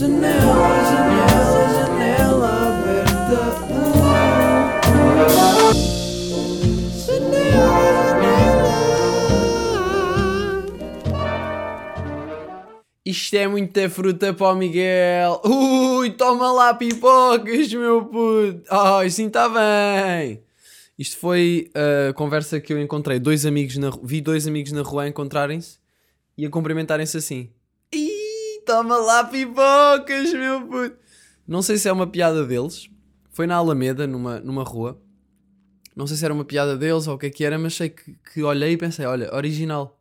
Janela, janela, janela aberta. Isto é muita fruta para o Miguel. Ui, toma lá pipocas, meu puto. Ai, sim, está bem. Isto foi a conversa que eu encontrei. Dois amigos na Vi dois amigos na rua encontrarem-se e a cumprimentarem-se assim. Toma lá pipocas, meu puto. Não sei se é uma piada deles. Foi na Alameda, numa, numa rua. Não sei se era uma piada deles ou o que é que era, mas sei que, que olhei e pensei: olha, original.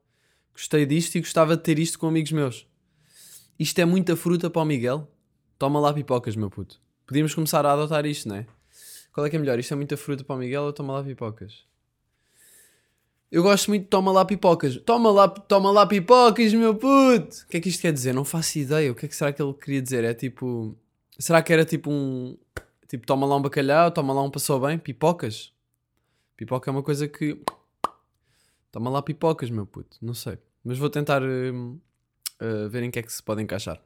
Gostei disto e gostava de ter isto com amigos meus. Isto é muita fruta para o Miguel. Toma lá pipocas, meu puto. Podíamos começar a adotar isto, não é? Qual é que é melhor? Isto é muita fruta para o Miguel ou toma lá pipocas? Eu gosto muito de toma lá pipocas. Toma lá, toma lá pipocas, meu puto! O que é que isto quer dizer? Não faço ideia. O que é que será que ele queria dizer? É tipo. Será que era tipo um. Tipo, toma lá um bacalhau, toma lá um passou bem? Pipocas? Pipoca é uma coisa que. Toma lá pipocas, meu puto. Não sei. Mas vou tentar hum, uh, ver em que é que se pode encaixar.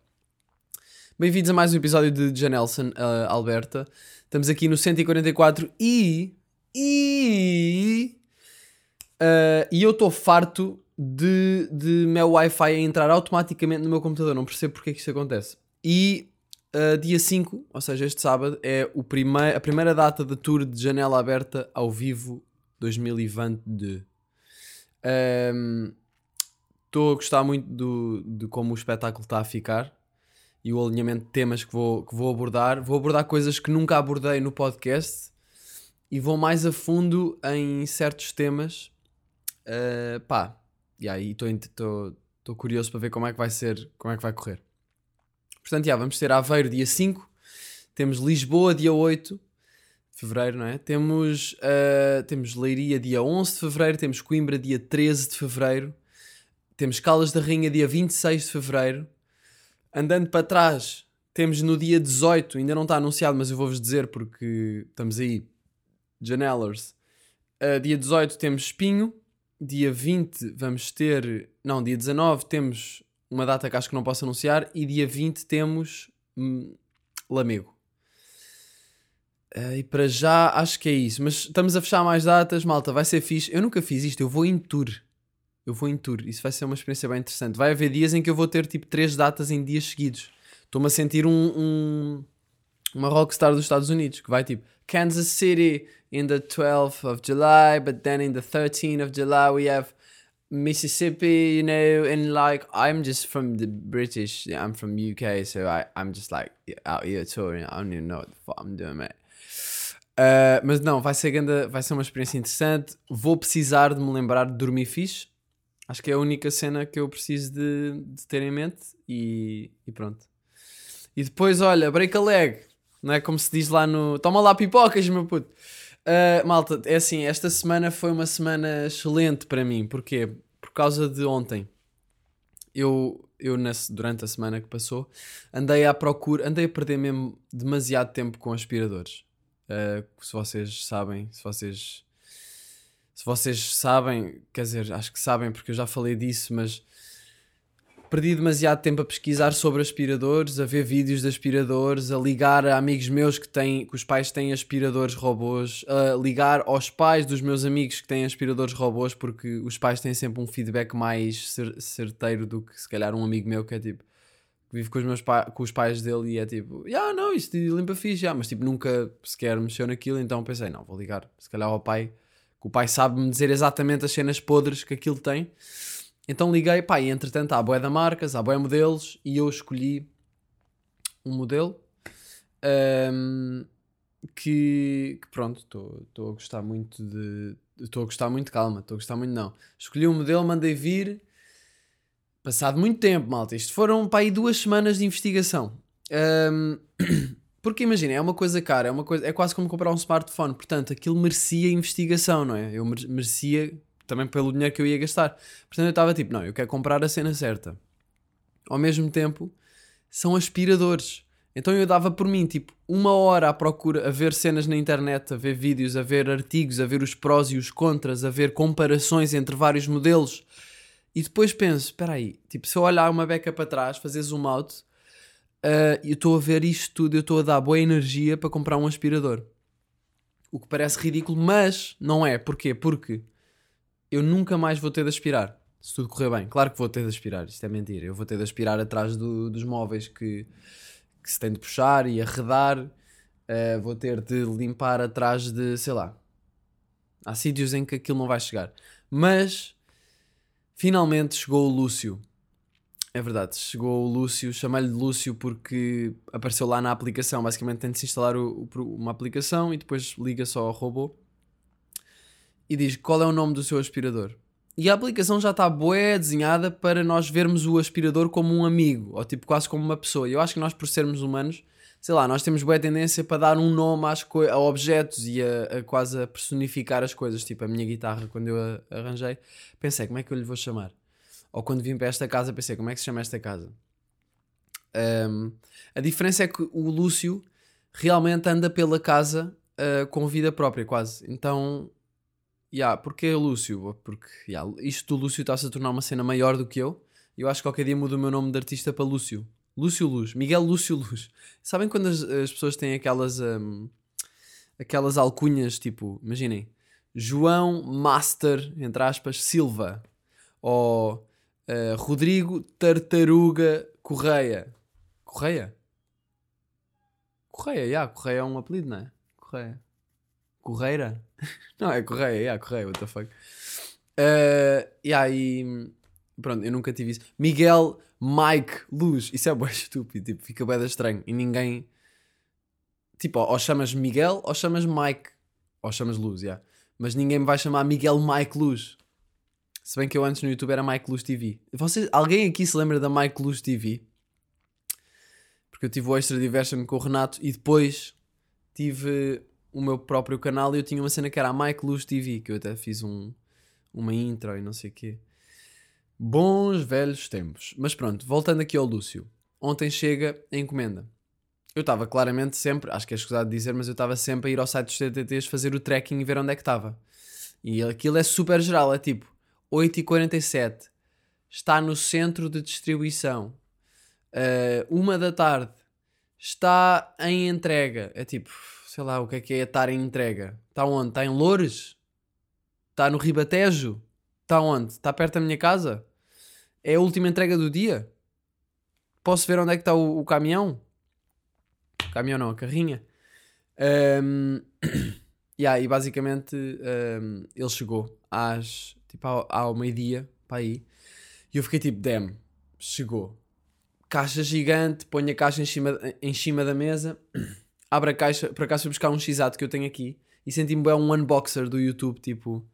Bem-vindos a mais um episódio de Janelson uh, Alberta. Estamos aqui no 144 e. E. uh, e eu estou farto de, de meu Wi-Fi entrar automaticamente no meu computador. Não percebo porque é que isto acontece. E uh, dia 5, ou seja, este sábado, é o prime a primeira data da tour de Janela Aberta ao vivo 2020. Estou a gostar muito do, de como o espetáculo está a ficar e o alinhamento de temas que vou, que vou abordar. Vou abordar coisas que nunca abordei no podcast e vou mais a fundo em certos temas. Uh, pá, e aí estou curioso para ver como é que vai ser, como é que vai correr. Portanto, já, vamos ter Aveiro dia 5, temos Lisboa dia 8 de fevereiro, não é? Temos, uh, temos Leiria dia 11 de fevereiro, temos Coimbra dia 13 de fevereiro, temos Calas da Rainha dia 26 de fevereiro. Andando para trás, temos no dia 18, ainda não está anunciado, mas eu vou-vos dizer porque estamos aí, Janellers. Uh, dia 18 temos Espinho, dia 20 vamos ter, não, dia 19 temos uma data que acho que não posso anunciar e dia 20 temos hum, Lamego. Uh, e para já acho que é isso, mas estamos a fechar mais datas, malta, vai ser fixe. Eu nunca fiz isto, eu vou em tour. Eu vou em tour, isso vai ser uma experiência bem interessante. Vai haver dias em que eu vou ter tipo três datas em dias seguidos. Estou-me a sentir um, um, uma rockstar dos Estados Unidos que vai tipo Kansas City in the 12th of July, but then in the 13th of July we have Mississippi, you know, and like I'm just from the British, I'm from UK, so I, I'm just like out here touring. I don't even know what the I'm doing, mate. Uh, mas não, vai ser, ganda, vai ser uma experiência interessante. Vou precisar de me lembrar de dormir fixe. Acho que é a única cena que eu preciso de, de ter em mente e, e pronto. E depois, olha, break a leg. Não é como se diz lá no. Toma lá pipocas, meu puto. Uh, malta, é assim, esta semana foi uma semana excelente para mim. Porquê? Por causa de ontem. Eu, eu nesse, durante a semana que passou, andei à procura, andei a perder mesmo demasiado tempo com aspiradores. Uh, se vocês sabem, se vocês se vocês sabem, quer dizer, acho que sabem porque eu já falei disso, mas perdi demasiado tempo a pesquisar sobre aspiradores, a ver vídeos de aspiradores, a ligar a amigos meus que têm, que os pais têm aspiradores robôs, a ligar aos pais dos meus amigos que têm aspiradores robôs, porque os pais têm sempre um feedback mais cer certeiro do que se calhar um amigo meu que é tipo vive com os, meus pa com os pais dele e é tipo, ah, não, isto limpa fixe, yeah, mas tipo nunca sequer mexeu naquilo, então pensei, não, vou ligar se calhar ao pai que o pai sabe-me dizer exatamente as cenas podres que aquilo tem. Então liguei, pá, e entretanto há boé da marcas, há boé modelos, e eu escolhi um modelo um, que, que, pronto, estou a gostar muito de. Estou a gostar muito, calma, estou a gostar muito, não. Escolhi um modelo, mandei vir, passado muito tempo, malta. Isto foram, pá, aí duas semanas de investigação. Um, Porque imagina, é uma coisa cara, é, uma coisa, é quase como comprar um smartphone, portanto aquilo merecia investigação, não é? Eu merecia também pelo dinheiro que eu ia gastar. Portanto eu estava tipo, não, eu quero comprar a cena certa. Ao mesmo tempo, são aspiradores. Então eu dava por mim, tipo, uma hora à procura, a ver cenas na internet, a ver vídeos, a ver artigos, a ver os prós e os contras, a ver comparações entre vários modelos. E depois penso, espera aí, tipo, se eu olhar uma beca para trás, fazer zoom out Uh, eu estou a ver isto tudo, eu estou a dar boa energia para comprar um aspirador. O que parece ridículo, mas não é. Porquê? Porque eu nunca mais vou ter de aspirar. Se tudo correr bem. Claro que vou ter de aspirar, isto é mentira. Eu vou ter de aspirar atrás do, dos móveis que, que se tem de puxar e arredar. Uh, vou ter de limpar atrás de, sei lá. Há sítios em que aquilo não vai chegar. Mas finalmente chegou o Lúcio. É verdade, chegou o Lúcio, chamei-lhe de Lúcio porque apareceu lá na aplicação. Basicamente tem de se instalar o, o, uma aplicação e depois liga só ao robô e diz qual é o nome do seu aspirador. E a aplicação já está boa desenhada para nós vermos o aspirador como um amigo, ou tipo quase como uma pessoa. Eu acho que nós, por sermos humanos, sei lá, nós temos boa tendência para dar um nome às a objetos e a, a, quase a personificar as coisas. Tipo, a minha guitarra, quando eu a, arranjei, pensei, como é que eu lhe vou chamar? Ou quando vim para esta casa, pensei, como é que se chama esta casa? Um, a diferença é que o Lúcio realmente anda pela casa uh, com vida própria, quase. Então, yeah, porque o Lúcio? Porque yeah, isto do Lúcio está-se a tornar uma cena maior do que eu. Eu acho que qualquer dia mudo o meu nome de artista para Lúcio. Lúcio Luz, Miguel Lúcio Luz. Sabem quando as, as pessoas têm aquelas, um, aquelas alcunhas, tipo, imaginem, João Master, entre aspas, Silva, ou Uh, Rodrigo Tartaruga Correia. Correia? Correia, yeah, Correia é um apelido, não é? Correia. Correira? não, é Correia, yeah, Correia, what the fuck. Uh, yeah, e pronto, eu nunca tive isso. Miguel Mike Luz, isso é bem estúpido, tipo, fica bem estranho e ninguém. Tipo, ou chamas Miguel ou chamas Mike, ou chamas Luz, yeah. mas ninguém me vai chamar Miguel Mike Luz. Se bem que eu antes no YouTube era Mike Luz TV. Vocês, alguém aqui se lembra da Mike Luz TV? Porque eu tive o Extra Diversion com o Renato e depois tive o meu próprio canal e eu tinha uma cena que era a Mike Luz TV, que eu até fiz um, uma intro e não sei o quê. Bons velhos tempos. Mas pronto, voltando aqui ao Lúcio. Ontem chega a encomenda. Eu estava claramente sempre, acho que é escusado dizer, mas eu estava sempre a ir ao site dos TTTs fazer o tracking e ver onde é que estava. E aquilo é super geral, é tipo, 8h47. Está no centro de distribuição. Uh, uma da tarde. Está em entrega. É tipo, sei lá, o que é que é estar em entrega? Está onde? Está em Loures? Está no Ribatejo? Está onde? Está perto da minha casa? É a última entrega do dia? Posso ver onde é que está o, o caminhão? Caminhão não, a carrinha. Um, yeah, e basicamente um, ele chegou às tipo ao, ao meio-dia, para aí. E eu fiquei tipo, damn, chegou. Caixa gigante, põe a caixa em cima, em cima da mesa, abre a caixa, por acaso fui buscar um x que eu tenho aqui e senti-me bem um unboxer do YouTube, tipo,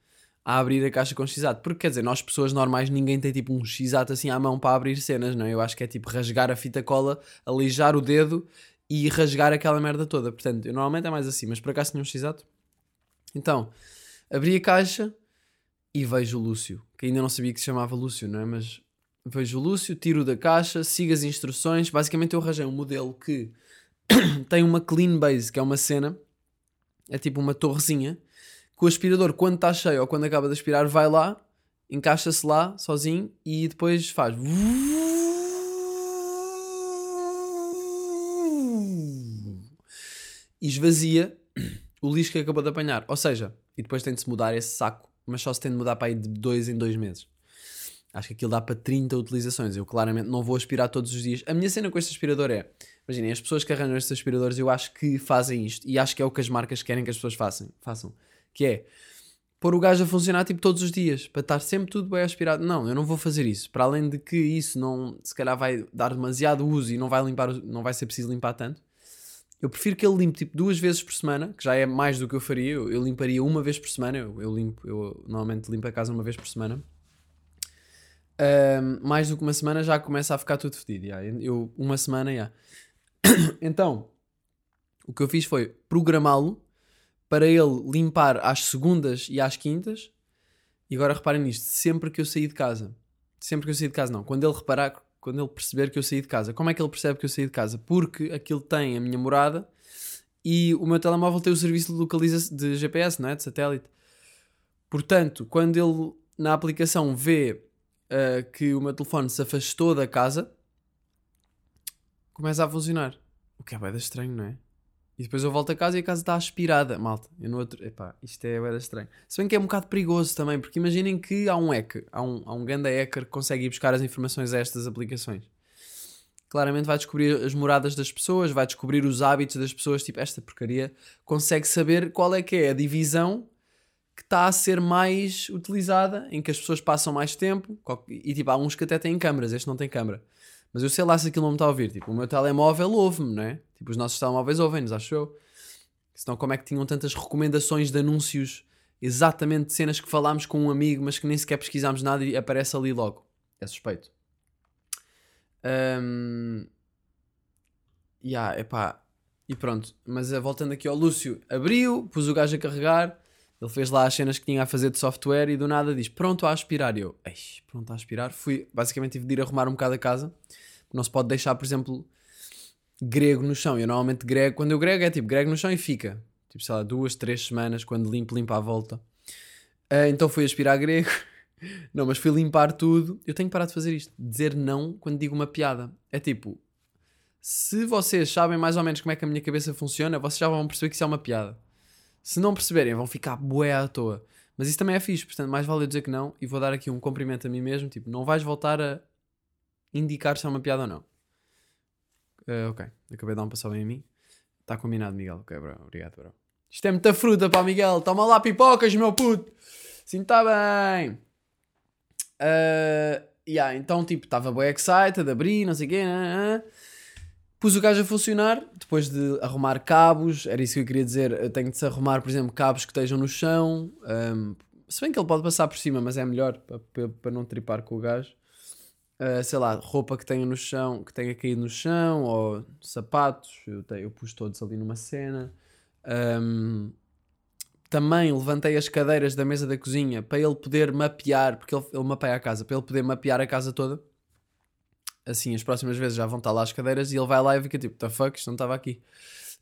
a abrir a caixa com x Porque quer dizer, nós pessoas normais, ninguém tem tipo um x assim à mão para abrir cenas, não é? Eu acho que é tipo rasgar a fita cola, alijar o dedo e rasgar aquela merda toda. Portanto, eu normalmente é mais assim, mas por acaso tinha um x Então, abri a caixa, e vejo o Lúcio, que ainda não sabia que se chamava Lúcio, não é? Mas vejo o Lúcio, tiro da caixa, sigo as instruções. Basicamente, eu arranjei um modelo que tem uma clean base, que é uma cena, é tipo uma torrezinha, que o aspirador, quando está cheio ou quando acaba de aspirar, vai lá, encaixa-se lá sozinho e depois faz. E esvazia o lixo que acabou de apanhar. Ou seja, e depois tem de se mudar esse saco mas só se tem de mudar para aí de 2 em 2 meses. Acho que aquilo dá para 30 utilizações. Eu claramente não vou aspirar todos os dias. A minha cena com este aspirador é: imaginem, as pessoas que arranjam estes aspiradores, eu acho que fazem isto e acho que é o que as marcas querem que as pessoas façam. façam que é pôr o gajo a funcionar tipo todos os dias para estar sempre tudo bem aspirado. Não, eu não vou fazer isso. Para além de que isso não, se calhar vai dar demasiado uso e não vai limpar, não vai ser preciso limpar tanto. Eu prefiro que ele limpe tipo duas vezes por semana, que já é mais do que eu faria. Eu, eu limparia uma vez por semana. Eu, eu, limpo, eu normalmente limpo a casa uma vez por semana. Mais do que uma semana já começa a ficar tudo fedido. Yeah. Eu, uma semana, já. Yeah. então, o que eu fiz foi programá-lo para ele limpar às segundas e às quintas. E agora reparem nisto: sempre que eu sair de casa, sempre que eu sair de casa, não, quando ele reparar quando ele perceber que eu saí de casa. Como é que ele percebe que eu saí de casa? Porque aquilo tem a minha morada e o meu telemóvel tem o serviço de localização de GPS, não é? De satélite. Portanto, quando ele na aplicação vê uh, que o meu telefone se afastou da casa, começa a funcionar. O que é bem estranho, não é? E depois eu volto a casa e a casa está aspirada, malta. Eu no outro, epá, isto é bem estranho. Se bem que é um bocado perigoso também, porque imaginem que há um hacker, há um, há um ganda hacker que consegue ir buscar as informações a estas aplicações. Claramente vai descobrir as moradas das pessoas, vai descobrir os hábitos das pessoas, tipo esta porcaria, consegue saber qual é que é a divisão que está a ser mais utilizada, em que as pessoas passam mais tempo, e tipo, há uns que até têm câmaras, este não tem câmara. Mas eu sei lá se aquilo não me está a ouvir. Tipo, o meu telemóvel ouve-me, não é? Tipo, os nossos telemóveis ouvem-nos, acho eu. Senão, como é que tinham tantas recomendações de anúncios exatamente de cenas que falámos com um amigo, mas que nem sequer pesquisámos nada e aparece ali logo? É suspeito. Um... Yeah, epá. E pronto. Mas uh, voltando aqui ao Lúcio, abriu, pus o gajo a carregar, ele fez lá as cenas que tinha a fazer de software e do nada diz pronto a aspirar. E eu, pronto a aspirar. Fui, basicamente tive de ir arrumar um bocado a casa. Não se pode deixar, por exemplo, grego no chão. Eu normalmente grego, quando eu grego é tipo grego no chão e fica. Tipo, sei lá, duas, três semanas, quando limpo, limpo à volta. Uh, então fui aspirar grego. não, mas fui limpar tudo. Eu tenho que parar de fazer isto. Dizer não quando digo uma piada. É tipo, se vocês sabem mais ou menos como é que a minha cabeça funciona, vocês já vão perceber que isso é uma piada. Se não perceberem, vão ficar bué à toa. Mas isso também é fixe, portanto, mais vale eu dizer que não. E vou dar aqui um cumprimento a mim mesmo. Tipo, não vais voltar a indicar se é uma piada ou não. Uh, ok, acabei de dar um passado em mim. Está combinado, Miguel. Ok, bro. Obrigado, bro. Isto é muita fruta para Miguel. Toma lá pipocas, meu puto. Sim, está bem. Uh, yeah, então, tipo, estava bem excited, abri, não sei o quê. Uh, Pus o gajo a funcionar, depois de arrumar cabos, era isso que eu queria dizer. Eu tenho de se arrumar, por exemplo, cabos que estejam no chão. Um, se bem que ele pode passar por cima, mas é melhor para, não tripar com o gajo uh, sei lá, roupa que tenha no chão, que tenha caído no chão, ou sapatos, eu, eu pus todos ali numa cena. Um, também levantei as cadeiras da mesa da cozinha para ele poder mapear, porque ele, ele mapeia a casa, para ele poder mapear a casa toda. Assim, as próximas vezes já vão estar lá as cadeiras e ele vai lá e fica tipo, the fuck, isto não estava aqui.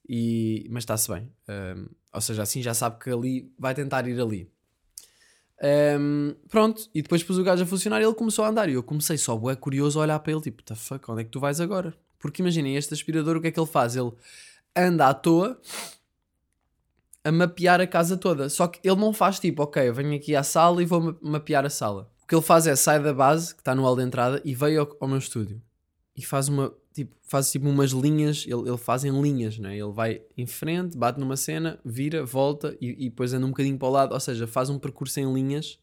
E, mas está-se bem. Um, ou seja, assim já sabe que ali vai tentar ir ali. Um, pronto, e depois pus o gajo a funcionar e ele começou a andar. E eu comecei só, é curioso, a olhar para ele, tipo, the fuck, onde é que tu vais agora? Porque imaginem, este aspirador, o que é que ele faz? Ele anda à toa a mapear a casa toda. Só que ele não faz tipo, ok, eu venho aqui à sala e vou mapear a sala. O que ele faz é sai da base, que está no hall de entrada, e veio ao, ao meu estúdio. E faz uma, tipo, faz tipo umas linhas, ele, ele faz em linhas, né? ele vai em frente, bate numa cena, vira, volta e, e depois anda um bocadinho para o lado, ou seja, faz um percurso em linhas,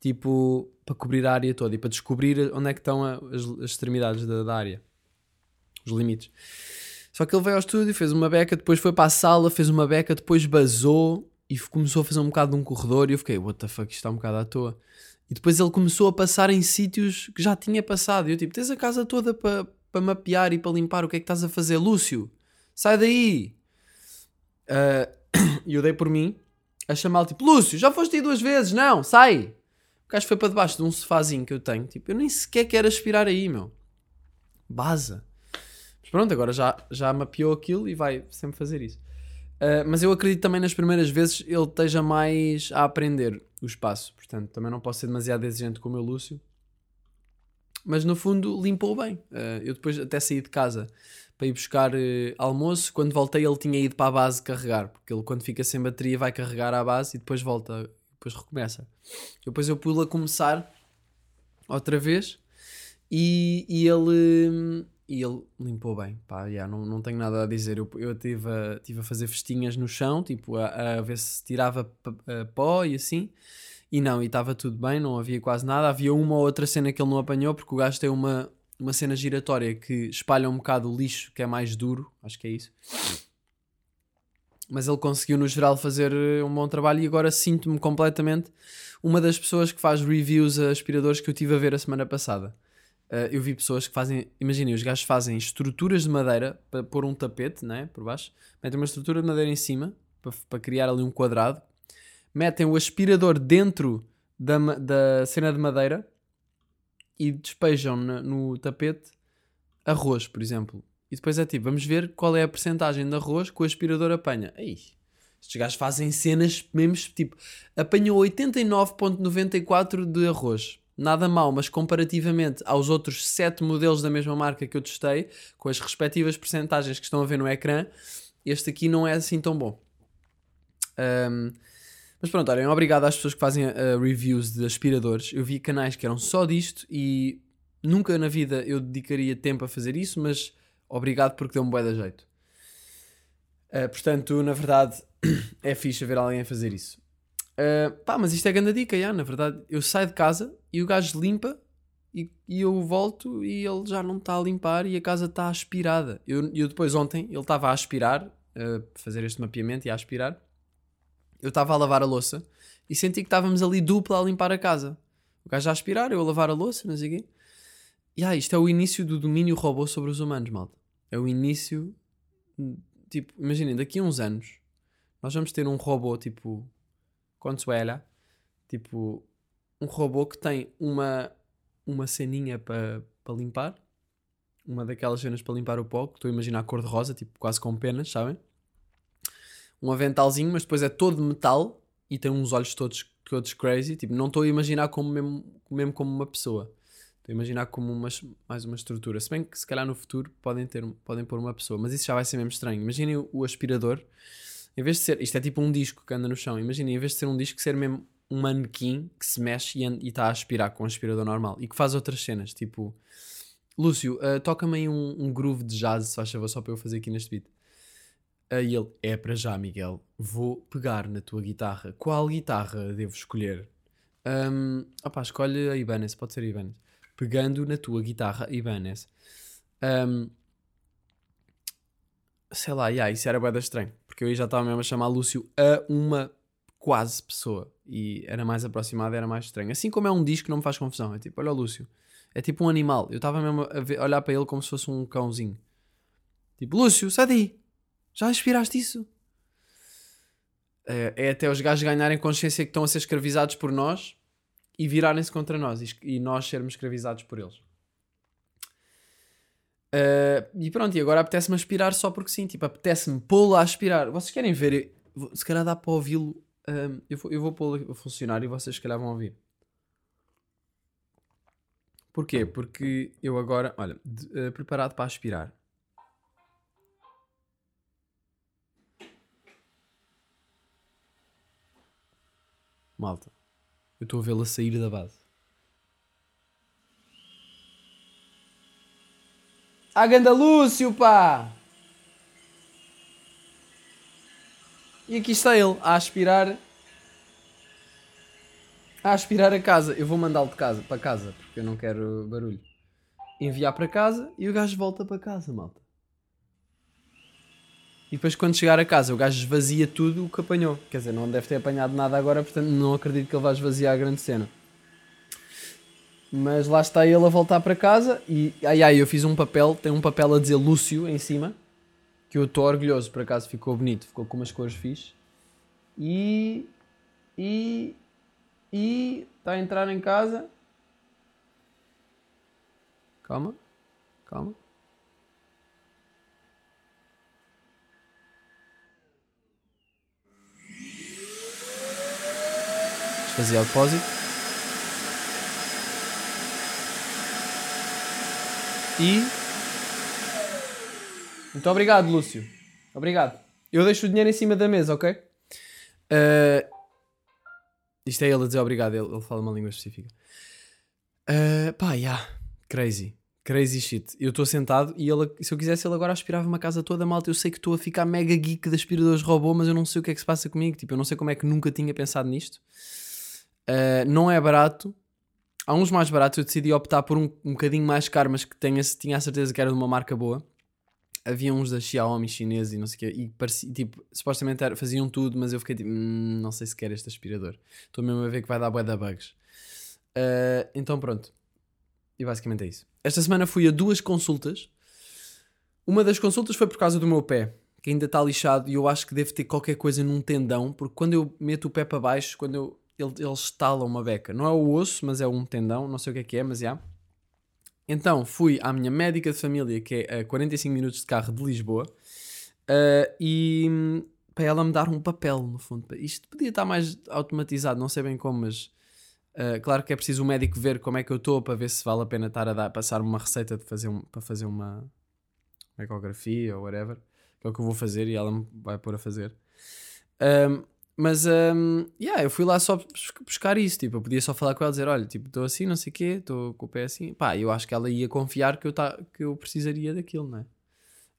tipo, para cobrir a área toda e para descobrir onde é que estão as, as extremidades da, da, área, os limites. Só que ele veio ao estúdio, fez uma beca, depois foi para a sala, fez uma beca, depois basou e começou a fazer um bocado de um corredor e eu fiquei, what the fuck, isto está um bocado à toa. E depois ele começou a passar em sítios que já tinha passado. E eu tipo, tens a casa toda para para mapear e para limpar. O que é que estás a fazer, Lúcio? Sai daí! Uh, e eu dei por mim a chamá-lo tipo: Lúcio, já foste aí duas vezes? Não, sai! O gajo foi para debaixo de um sofazinho que eu tenho. Tipo, eu nem sequer quero aspirar aí, meu. Baza. Mas pronto, agora já, já mapeou aquilo e vai sempre fazer isso. Uh, mas eu acredito também nas primeiras vezes ele esteja mais a aprender o espaço. Portanto, também não posso ser demasiado exigente com o meu Lúcio mas no fundo limpou bem. Uh, eu depois até saí de casa para ir buscar uh, almoço. Quando voltei, ele tinha ido para a base carregar, porque ele, quando fica sem bateria, vai carregar à base e depois volta, depois recomeça. Depois eu pulo a começar outra vez e, e ele. E ele limpou bem, pá, yeah, não, não tenho nada a dizer. Eu, eu tive, a, tive a fazer festinhas no chão, tipo, a, a ver se tirava pó e assim. E não, e estava tudo bem, não havia quase nada. Havia uma ou outra cena que ele não apanhou, porque o gajo tem uma, uma cena giratória que espalha um bocado o lixo, que é mais duro, acho que é isso. Mas ele conseguiu, no geral, fazer eh, um bom trabalho e agora sinto-me completamente uma das pessoas que faz reviews a aspiradores que eu tive a ver a semana passada. Uh, eu vi pessoas que fazem, imaginem, os gajos fazem estruturas de madeira para pôr um tapete, né, por baixo, metem uma estrutura de madeira em cima para, criar ali um quadrado metem o aspirador dentro da, da cena de madeira e despejam no, no tapete arroz, por exemplo. E depois é tipo, vamos ver qual é a percentagem de arroz que o aspirador apanha. Ei, estes gajos fazem cenas mesmo, tipo, apanhou 89.94 de arroz. Nada mal, mas comparativamente aos outros sete modelos da mesma marca que eu testei, com as respectivas percentagens que estão a ver no ecrã, este aqui não é assim tão bom. Um, mas pronto, olhem, obrigado às pessoas que fazem uh, reviews de aspiradores. Eu vi canais que eram só disto e nunca na vida eu dedicaria tempo a fazer isso, mas obrigado porque deu-me bué da jeito. Uh, portanto, na verdade, é fixe ver alguém a fazer isso. Uh, pá, mas isto é grande dica, já, na verdade. Eu saio de casa e o gajo limpa e, e eu volto e ele já não está a limpar e a casa está aspirada. Eu, eu depois ontem, ele estava a aspirar, uh, fazer este mapeamento e a aspirar eu estava a lavar a louça e senti que estávamos ali dupla a limpar a casa. O gajo a aspirar, eu a lavar a louça, não sei o quê. E ah, isto é o início do domínio robô sobre os humanos, malta. É o início. Tipo, imaginem, daqui a uns anos nós vamos ter um robô tipo. Consuela. Tipo, um robô que tem uma, uma ceninha para pa limpar. Uma daquelas cenas para limpar o pó, que estou a imaginar a cor de rosa, tipo quase com penas, sabem? um aventalzinho, mas depois é todo metal e tem uns olhos todos, todos crazy. Tipo, não estou a imaginar como mesmo, mesmo como uma pessoa. Estou a imaginar como uma, mais uma estrutura. Se bem que se calhar no futuro podem, ter, podem pôr uma pessoa, mas isso já vai ser mesmo estranho. Imaginem o, o aspirador, em vez de ser, isto é tipo um disco que anda no chão. Imaginem, em vez de ser um disco, ser mesmo um manequim que se mexe e está a aspirar com um aspirador normal e que faz outras cenas, tipo. Lúcio, uh, toca-me aí um, um groove de jazz, se faz favor, só para eu fazer aqui neste beat. Aí ele, é para já, Miguel. Vou pegar na tua guitarra. Qual guitarra devo escolher? Um, opa, escolhe a Ibanez, pode ser a Ibanez. Pegando na tua guitarra Ibanez. Um, sei lá, yeah, isso era bem estranho. Porque eu aí já estava mesmo a chamar Lúcio a uma quase pessoa. E era mais aproximado, era mais estranho. Assim como é um disco, não me faz confusão. É tipo, olha o Lúcio. É tipo um animal. Eu estava mesmo a, ver, olhar para ele como se fosse um cãozinho. Tipo, Lúcio, sai daí. Já inspiraste isso? É, é, até os gajos ganharem consciência que estão a ser escravizados por nós e virarem-se contra nós e, e, nós sermos escravizados por eles. Uh, e pronto, e agora apetece-me aspirar só porque sim, tipo, apetece-me pô-lo a aspirar. Vocês querem ver? Se calhar dá para ouvi-lo. Uh, eu vou, eu vou pô-lo a funcionar e vocês se calhar vão ouvir. Porquê? Porque eu agora, olha, de, uh, preparado para aspirar. Malta, eu estou a vê-la sair da base. A ganda Lúcio, pá! E aqui está ele, a aspirar. A aspirar a casa. Eu vou mandá-lo de casa, para casa, porque eu não quero barulho. Enviar para casa e o gajo volta para casa, malta. E depois, quando chegar a casa, o gajo esvazia tudo o que apanhou. Quer dizer, não deve ter apanhado nada agora, portanto, não acredito que ele vá esvaziar a grande cena. Mas lá está ele a voltar para casa e ai ai, eu fiz um papel, tem um papel a dizer Lúcio em cima, que eu estou orgulhoso, por acaso ficou bonito, ficou com umas cores fixe. E. E. E. Está a entrar em casa. Calma, calma. fazia o depósito. E. Muito obrigado, Lúcio. Obrigado. Eu deixo o dinheiro em cima da mesa, ok? Uh... Isto é ele a dizer obrigado, ele, ele fala uma língua específica. Uh, pá, yeah. Crazy. Crazy shit. Eu estou sentado e ele, se eu quisesse, ele agora aspirava uma casa toda malta. Eu sei que estou a ficar mega geek de aspiradores robô, mas eu não sei o que é que se passa comigo. Tipo, eu não sei como é que nunca tinha pensado nisto. Uh, não é barato. Há uns mais baratos, eu decidi optar por um, um bocadinho mais caro, mas que tenha, tinha a certeza que era de uma marca boa. Havia uns da Xiaomi chinês e não sei o quê, e parecia, tipo, supostamente era, faziam tudo, mas eu fiquei tipo, hum, não sei se quer este aspirador. Estou mesmo a ver que vai dar bué da bugs. Uh, então pronto. E basicamente é isso. Esta semana fui a duas consultas. Uma das consultas foi por causa do meu pé, que ainda está lixado e eu acho que deve ter qualquer coisa num tendão, porque quando eu meto o pé para baixo, quando eu ele, ele estala uma beca. Não é o osso, mas é um tendão, não sei o que é que é, mas já. Então fui à minha médica de família, que é a 45 minutos de carro de Lisboa, uh, e para ela me dar um papel, no fundo. Isto podia estar mais automatizado, não sei bem como, mas Uh, claro que é preciso o médico ver como é que eu estou para ver se vale a pena estar a dar, passar uma receita de fazer um, para fazer uma ecografia ou whatever, que é o que eu vou fazer e ela me vai pôr a fazer. Um, mas, um, yeah, eu fui lá só buscar isso, tipo, eu podia só falar com ela dizer, olha, tipo, estou assim, não sei o quê, estou com o pé assim. Pá, eu acho que ela ia confiar que eu, tá, que eu precisaria daquilo, não é?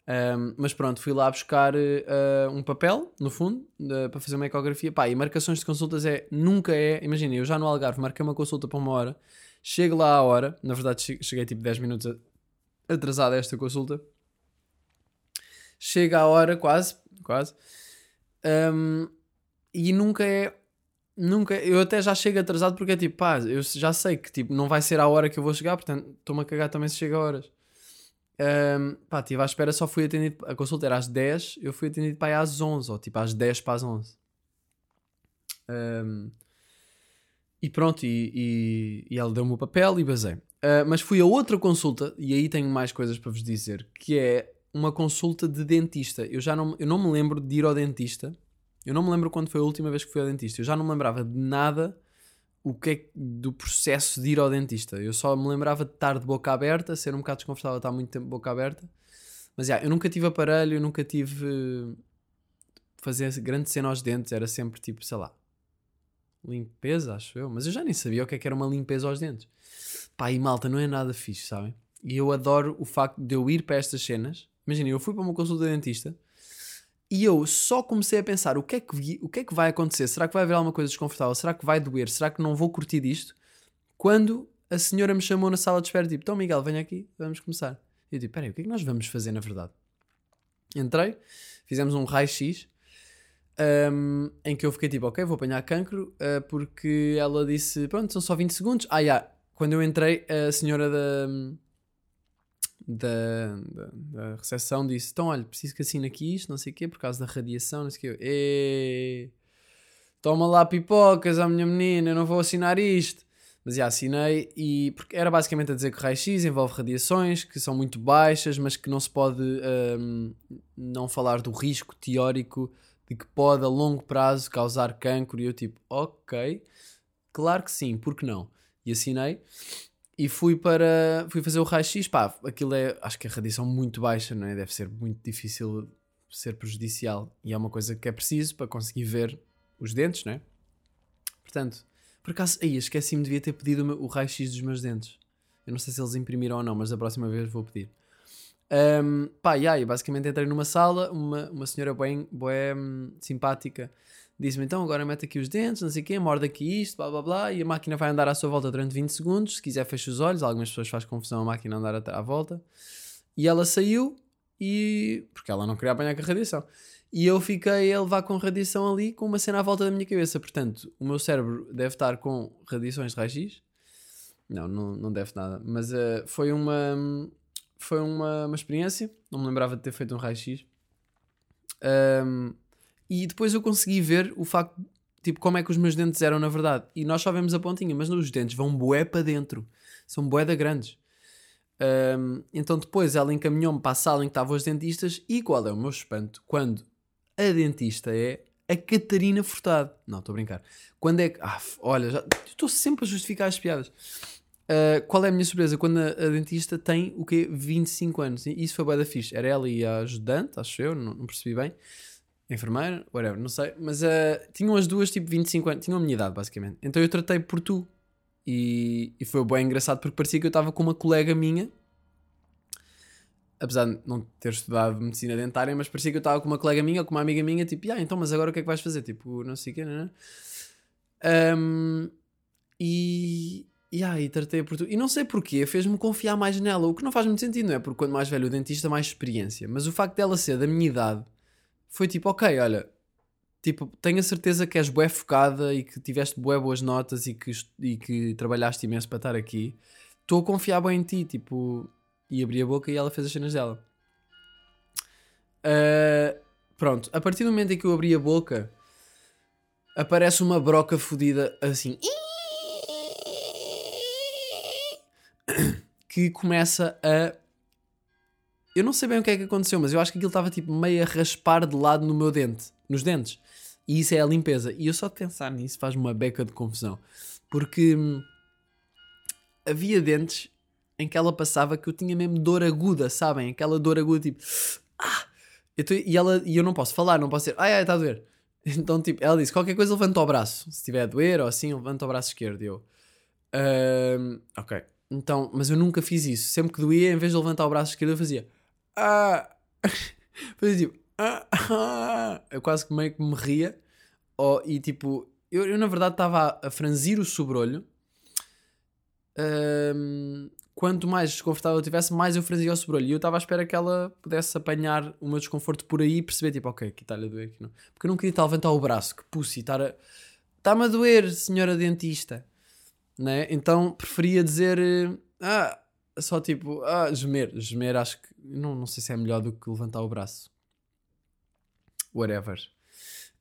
Um, mas pronto, fui lá buscar uh, um papel, no fundo, uh, para fazer uma ecografia. Pá, e marcações de consultas é, nunca é, imagina, eu já no Algarve marquei uma consulta para uma hora, chego lá à hora, na verdade cheguei tipo 10 minutos atrasado a esta consulta, chega à hora, quase, quase, um, e nunca é. Nunca, eu até já chego atrasado porque é tipo, pá, eu já sei que tipo, não vai ser a hora que eu vou chegar, portanto estou-me a cagar também se chega a horas. Um, pá, estive à espera, só fui atendido. A consulta era às 10, eu fui atendido para às 11, ou tipo às 10 para as 11. Um, e pronto, e, e, e ela deu-me o papel e basei. Uh, mas fui a outra consulta, e aí tenho mais coisas para vos dizer, que é uma consulta de dentista. Eu já não, eu não me lembro de ir ao dentista eu não me lembro quando foi a última vez que fui ao dentista. Eu já não me lembrava de nada o que é do processo de ir ao dentista. Eu só me lembrava de estar de boca aberta, ser um bocado desconfortável estar muito tempo de boca aberta. Mas yeah, eu nunca tive aparelho, eu nunca tive fazer grande cena aos dentes, era sempre tipo, sei lá, limpeza, acho eu. Mas eu já nem sabia o que, é que era uma limpeza aos dentes. Pá, e malta, não é nada fixe, sabem? E eu adoro o facto de eu ir para estas cenas. Imagina, eu fui para uma consulta de dentista e eu só comecei a pensar o que, é que, o que é que vai acontecer? Será que vai haver alguma coisa desconfortável? Será que vai doer? Será que não vou curtir disto? Quando a senhora me chamou na sala de espera, tipo, então Miguel, venha aqui, vamos começar. E eu digo, peraí, o que é que nós vamos fazer na verdade? Entrei, fizemos um raio-x, um, em que eu fiquei tipo, ok, vou apanhar cancro, uh, porque ela disse, pronto, são só 20 segundos. Ah, yeah. quando eu entrei, a senhora da da, da, da recepção disse: Então, olha, preciso que assine aqui isto, não sei o quê, por causa da radiação, não sei o quê. E... Toma lá pipocas à minha menina, eu não vou assinar isto. Mas já assinei e porque era basicamente a dizer que o raio-x envolve radiações que são muito baixas, mas que não se pode um, não falar do risco teórico de que pode a longo prazo causar cancro. E eu tipo, ok, claro que sim, por que não? E assinei. E fui para. Fui fazer o raio-x. Pá, aquilo é. Acho que a radiação muito baixa, não é? Deve ser muito difícil ser prejudicial. E é uma coisa que é preciso para conseguir ver os dentes, não é? Portanto, por acaso, aí esqueci-me, devia ter pedido o, o raio-x dos meus dentes. Eu não sei se eles imprimiram ou não, mas da próxima vez vou pedir. Um, pá, e aí, basicamente entrei numa sala, uma, uma senhora bem, bem hum, simpática Diz-me então, agora mete aqui os dentes, não sei o quê, morde aqui isto, blá blá blá, e a máquina vai andar à sua volta durante 20 segundos. Se quiser, fecha os olhos. Algumas pessoas fazem confusão a máquina andar à volta. E ela saiu, e porque ela não queria apanhar com a radiação. E eu fiquei a levar com radiação ali, com uma cena à volta da minha cabeça. Portanto, o meu cérebro deve estar com radiações de raio-x. Não, não, não deve nada. Mas uh, foi uma foi uma, uma experiência. Não me lembrava de ter feito um raio-x. Um, e depois eu consegui ver o facto, tipo, como é que os meus dentes eram na verdade. E nós só vemos a pontinha, mas os dentes vão bué para dentro. São bué da grandes. Um, então depois ela encaminhou-me para a sala em que estavam os dentistas e qual é o meu espanto? Quando a dentista é a Catarina Furtado. Não, estou a brincar. Quando é que... Ah, olha, estou sempre a justificar as piadas. Uh, qual é a minha surpresa? Quando a, a, dentista tem o quê? 25 anos. E isso foi bué da fixe. Era ela e a ajudante, acho eu, não, não percebi bem enfermeira, whatever, não sei. Mas uh, tinham as duas tipo 25 anos, tinham a minha idade basicamente. Então eu tratei por tu. E, e foi bem engraçado porque parecia que eu estava com uma colega minha, apesar de não ter estudado medicina dentária, mas parecia que eu estava com uma colega minha ou com uma amiga minha, tipo, ah, então, mas agora o que é que vais fazer? Tipo, não sei o que, não é? Um, e, e aí tratei por tu. E não sei porquê, fez-me confiar mais nela, o que não faz muito sentido, não é? Porque quanto mais velho o dentista, mais experiência. Mas o facto dela ser da minha idade foi tipo, ok, olha, tipo, tenho a certeza que és bué focada e que tiveste bué boas notas e que, e que trabalhaste imenso para estar aqui. Estou a confiar bem em ti, tipo, e abri a boca e ela fez as cenas dela. Uh, pronto, a partir do momento em que eu abri a boca, aparece uma broca fodida assim. Que começa a eu não sei bem o que é que aconteceu, mas eu acho que aquilo estava tipo meio a raspar de lado no meu dente, nos dentes. E isso é a limpeza. E eu só de pensar nisso faz-me uma beca de confusão. Porque hum, havia dentes em que ela passava que eu tinha mesmo dor aguda, sabem? Aquela dor aguda tipo. Ah! Eu tô- e, ela, e eu não posso falar, não posso dizer, ai ai, está a doer. Então, tipo, ela disse: qualquer coisa levanta o braço. Se estiver a doer ou assim, levanta o braço esquerdo. E eu, "Ahm, ok. Então, mas eu nunca fiz isso. Sempre que doía, em vez de levantar o braço esquerdo, eu fazia, ah! fazia tipo, ah, ah. Eu quase que meio que me ria. Oh, e tipo, eu, eu na verdade estava a, a franzir o sobrolho. Ahm, quanto mais desconfortável eu tivesse, mais eu franzia o sobrolho. E eu estava à espera que ela pudesse apanhar o meu desconforto por aí e perceber, tipo, ok, aqui está-lhe a doer, aqui não. Porque eu não queria estar a levantar o braço, que pussy, estar a. Está-me a doer, senhora dentista. Né? Então preferia dizer, ah, só tipo, ah, gemer. Gemer acho que, não, não sei se é melhor do que levantar o braço. Whatever.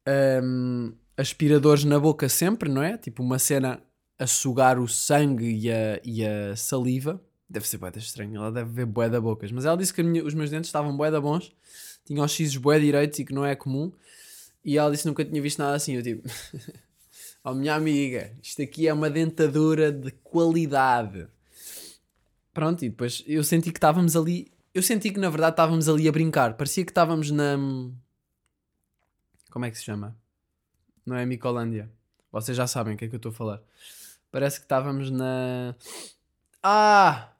Ahm, aspiradores na boca sempre, não é? Tipo uma cena a sugar o sangue e a, e a saliva. Deve ser bué da estranho, ela deve ver bué da bocas. Mas ela disse que minha- os meus dentes estavam bué da bons, tinham os x's bué direitos e que não é comum. E ela disse que nunca tinha visto nada assim. Eu tipo, oh minha amiga, isto aqui é uma dentadura de qualidade. Pronto, e depois eu senti que estávamos ali. Eu senti que na verdade estávamos ali a brincar. Parecia que estávamos na. Como é que se chama? Não é Micolândia. Vocês já sabem o que é que eu estou a falar. Parece que estávamos na. Ah!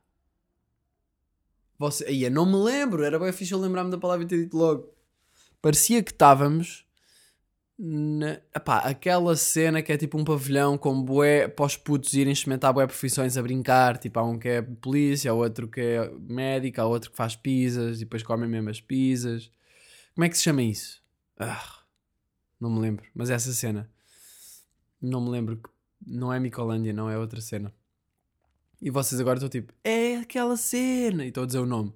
Você... Aí, não me lembro. Era bem fixe eu lembrar-me da palavra e ter dito logo. Parecia que estávamos. Na... Epá, aquela cena que é tipo um pavilhão com bué para os putos irem experimentar bué profissões a brincar. Tipo, há um que é polícia, há outro que é médico, há outro que faz pizzas e depois comem mesmo as pizzas. Como é que se chama isso? Ah, não me lembro. Mas é essa cena. Não me lembro. Não é Micolândia, não é outra cena. E vocês agora estão tipo, é aquela cena. E estou a dizer o nome.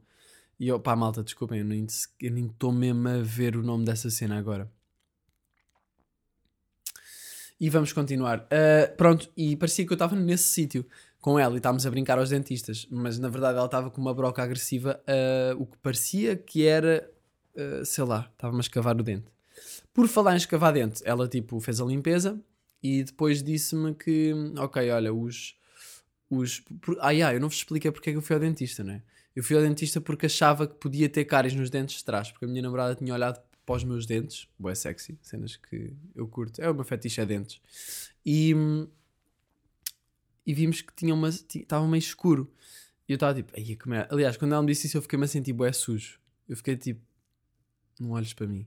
E eu, pá, malta, desculpem, eu nem estou mesmo a ver o nome dessa cena agora. E vamos continuar. Ah, pronto, e parecia que eu estava nesse sítio com ela e estávamos a brincar aos dentistas, mas na verdade ela estava com uma broca agressiva, ah, o que parecia que era, ah, sei lá, estava-me a escavar o dente. Por falar em escavar dente, ela tipo fez a limpeza e depois disse-me que, ok, olha, os. os por, ah, yeah, eu não vos expliquei porque é que eu fui ao dentista, não é? Eu fui ao dentista porque achava que podia ter cáries nos dentes de trás, porque a minha namorada tinha olhado para os meus dentes, boé sexy, cenas que eu curto, é o meu fetiche é dentes, e, e vimos que tinha uma, estava meio escuro. E eu estava tipo, "Ai, como é? aliás, quando ela me disse isso, eu fiquei-me a sentir boé sujo. Eu fiquei tipo, não olhes para mim.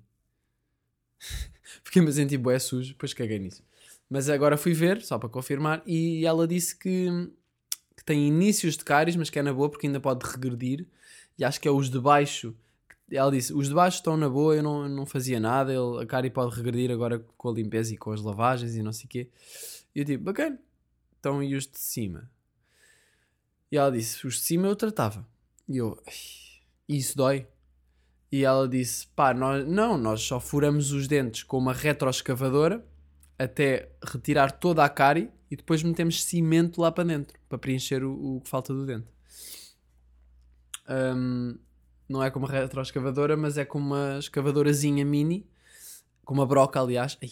Fiquei-me a sentir bué sujo, depois caguei nisso. Mas agora fui ver, só para confirmar, e ela disse que, que tem inícios de cáries, mas que é na boa porque ainda pode regredir. E acho que é os de baixo. Ela disse, os de baixo estão na boa, eu não, não fazia nada, ele, a cárie pode regredir agora com a limpeza e com as lavagens e não sei o quê. E eu tipo, bacana. Então e os de cima? E ela disse, os de cima eu tratava. E eu, "Ai, isso dói? E ela disse: pá, nós, não, nós só furamos os dentes com uma retroescavadora até retirar toda a cárie e depois metemos cimento lá para dentro para preencher o, o que falta do dente. Hum, não é com uma retroescavadora, mas é com uma escavadorazinha mini, com uma broca, aliás. Ai,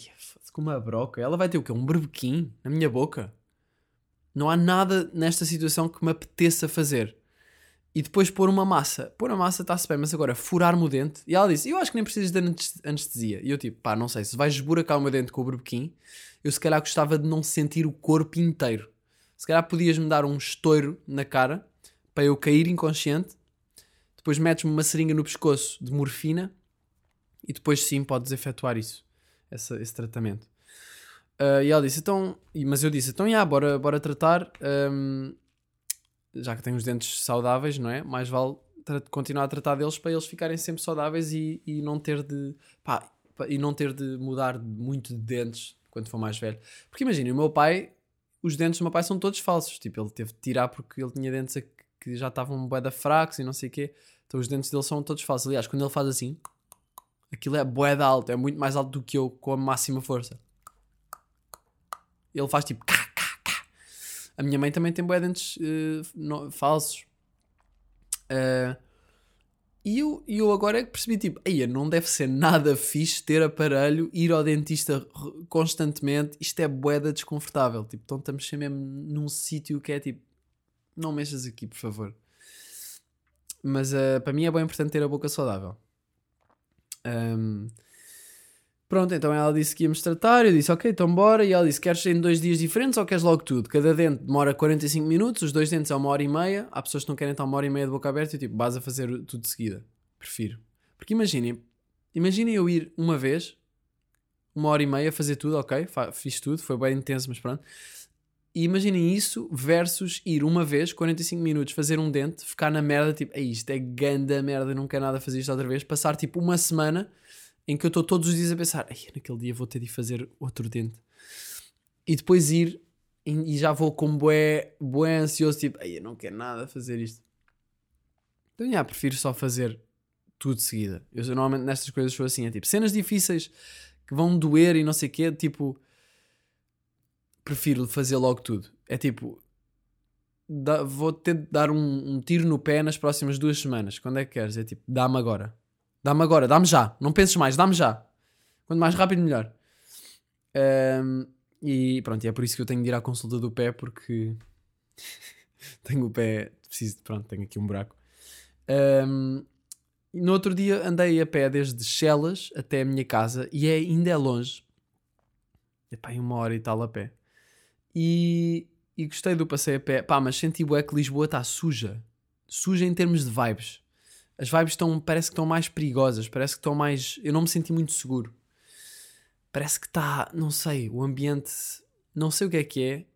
com uma broca. Ela vai ter o quê? Um berbequim na minha boca. Não há nada nesta situação que me apeteça fazer e depois pôr uma massa. Pôr a massa está-se bem, mas agora furar-me o dente. E ela disse: Eu acho que nem precisas de anes- anestesia. E eu, tipo, pá, não sei, se vais esburacar o meu dente com o berbequim, eu se calhar gostava de não sentir o corpo inteiro. Se calhar podias-me dar um estouro na cara para eu cair inconsciente. Depois metes-me uma seringa no pescoço de morfina e depois sim podes efetuar isso, essa- esse tratamento. Ah, e ela disse: Então, mas eu disse: Então, já, bora, bora tratar. hum, já que tenho os dentes saudáveis, não é? Mais vale continuar a tratar deles para eles ficarem sempre saudáveis e, e não ter de pá, e não ter de mudar muito de dentes quando for mais velho. Porque imagina, o meu pai, os dentes do meu pai são todos falsos. Tipo, ele teve de tirar porque ele tinha dentes que já estavam bué da fracos e não sei o quê. Então os dentes dele são todos falsos. Aliás, quando ele faz assim, aquilo é bué da alto, é muito mais alto do que eu com a máxima força. Ele faz tipo cá, cá, cá. A minha mãe também tem bué dentes eh, no- falsos. Eh, E eu, eu agora é que percebi, tipo, aí não deve ser nada fixe ter aparelho, ir ao dentista constantemente, isto é boeda desconfortável. Tipo, então estamos sempre mesmo num sítio que é tipo, não mexas aqui, por favor. Mas uh, para mim é bem importante ter a boca saudável. Um, Pronto, então ela disse que íamos tratar, eu disse ok, então bora, e ela disse, queres em dois dias diferentes ou queres logo tudo? Cada dente demora 45 minutos, os dois dentes é uma hora e meia, há pessoas que não querem estar uma hora e meia de boca aberta e tipo, vais a fazer tudo de seguida. Prefiro. Porque imaginem, imaginem eu ir uma vez, uma hora e meia, fazer tudo, ok, fiz tudo, foi bem intenso, mas pronto. E imaginem isso versus ir uma vez, 45 minutos, fazer um dente, ficar na merda, tipo, isto é ganda merda, não quero nada fazer isto outra vez, passar tipo uma semana em que eu estou todos os dias a pensar, naquele dia vou ter de fazer outro dente. E depois ir e já vou com bué, bué ansioso, tipo, eu não quero nada fazer isto. Então, já, prefiro só fazer tudo de seguida. Eu normalmente nestas coisas sou assim, é tipo, cenas difíceis que vão doer e não sei o quê, tipo, prefiro fazer logo tudo. É tipo, vou ter de dar um, um, tiro no pé nas próximas duas semanas. Quando é que queres? É tipo, dá-me agora. Dá-me agora, dá-me já. Não penses mais, dá-me já. Quanto mais rápido, melhor. Um, e pronto, e é por isso que eu tenho de ir à consulta do pé, porque tenho o pé, preciso, pronto, tenho aqui um buraco. Um, no outro dia andei a pé desde Chelas até a minha casa e é, ainda é longe. Epá, uma hora e tal a pé. E, e gostei do passeio a pé. Pá, mas senti bué que Lisboa está suja. Suja em termos de vibes as vibes estão, parece que estão mais perigosas, parece que estão mais. Eu não me senti muito seguro. Parece que está, não sei, o ambiente, não sei o que é que é.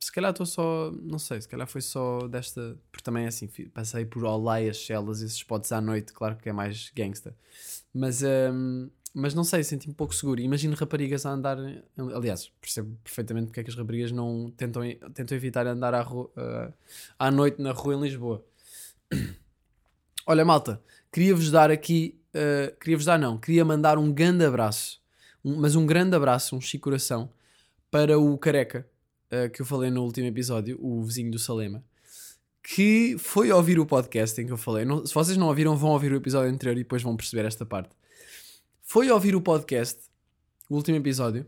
Se calhar estou só, não sei, se calhar foi só desta, porque também é assim, passei por Olaias, Chelas, esses spots à noite, claro que é mais gangsta. Mas, um, mas não sei, senti-me um pouco seguro. Imagino raparigas a andar, aliás, percebo perfeitamente porque é que as raparigas não tentam, tentam evitar andar à, uh, à noite na rua em Lisboa. Olha, malta, queria-vos dar aqui, uh, queria-vos dar não, queria mandar um grande abraço, um, mas um grande abraço, um chico coração, para o Careca, uh, que eu falei no último episódio, o vizinho do Salema, que foi ouvir o podcast em que eu falei. Não, se vocês não ouviram, vão ouvir o episódio anterior e depois vão perceber esta parte. Foi ouvir o podcast, o último episódio,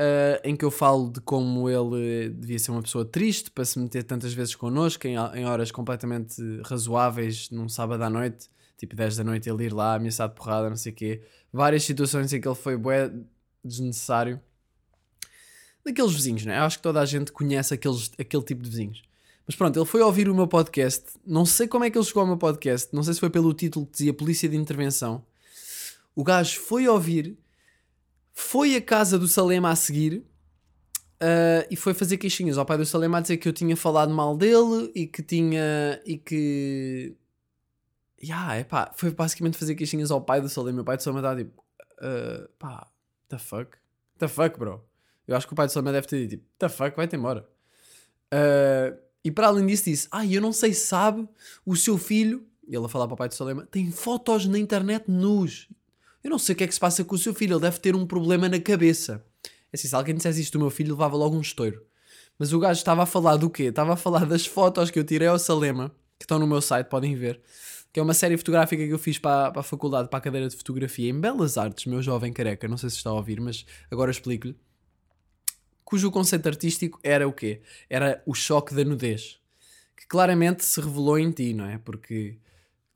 Uh, em que eu falo de como ele devia ser uma pessoa triste para se meter tantas vezes connosco, em, em horas completamente razoáveis, num sábado à noite, tipo 10 da noite, ele ir lá ameaçado de porrada, não sei o quê. Várias situações em que ele foi bué desnecessário. Daqueles vizinhos, né? Eu acho que toda a gente conhece aqueles, aquele tipo de vizinhos. Mas pronto, ele foi ouvir o meu podcast. Não sei como é que ele chegou ao meu podcast. Não sei se foi pelo título que dizia Polícia de Intervenção. O gajo foi ouvir foi a casa do Salema a seguir uh, e foi fazer queixinhas ao pai do Salema a dizer que eu tinha falado mal dele e que tinha. e que. Yeah, é pá, foi basicamente fazer queixinhas ao pai do Salema. O pai do Salema estava tipo. Uh, pá, the fuck? The fuck, bro? Eu acho que o pai do Salema deve ter dito tipo, the fuck, vai-te embora. Uh, e para além disso disse, ah, eu não sei se sabe, o seu filho, ele a falar para o pai do Salema, tem fotos na internet nus. Eu não sei o que é que se passa com o seu filho, ele deve ter um problema na cabeça. É assim, se alguém dissesse isto do meu filho, levava logo um estouro. Mas o gajo estava a falar do quê? Estava a falar das fotos que eu tirei ao Salema, que estão no meu site, podem ver. Que é uma série fotográfica que eu fiz para, para a faculdade, para a cadeira de fotografia, em Belas Artes, meu jovem careca. Não sei se está a ouvir, mas agora explico-lhe. Cujo conceito artístico era o quê? Era o choque da nudez. Que claramente se revelou em ti, não é? Porque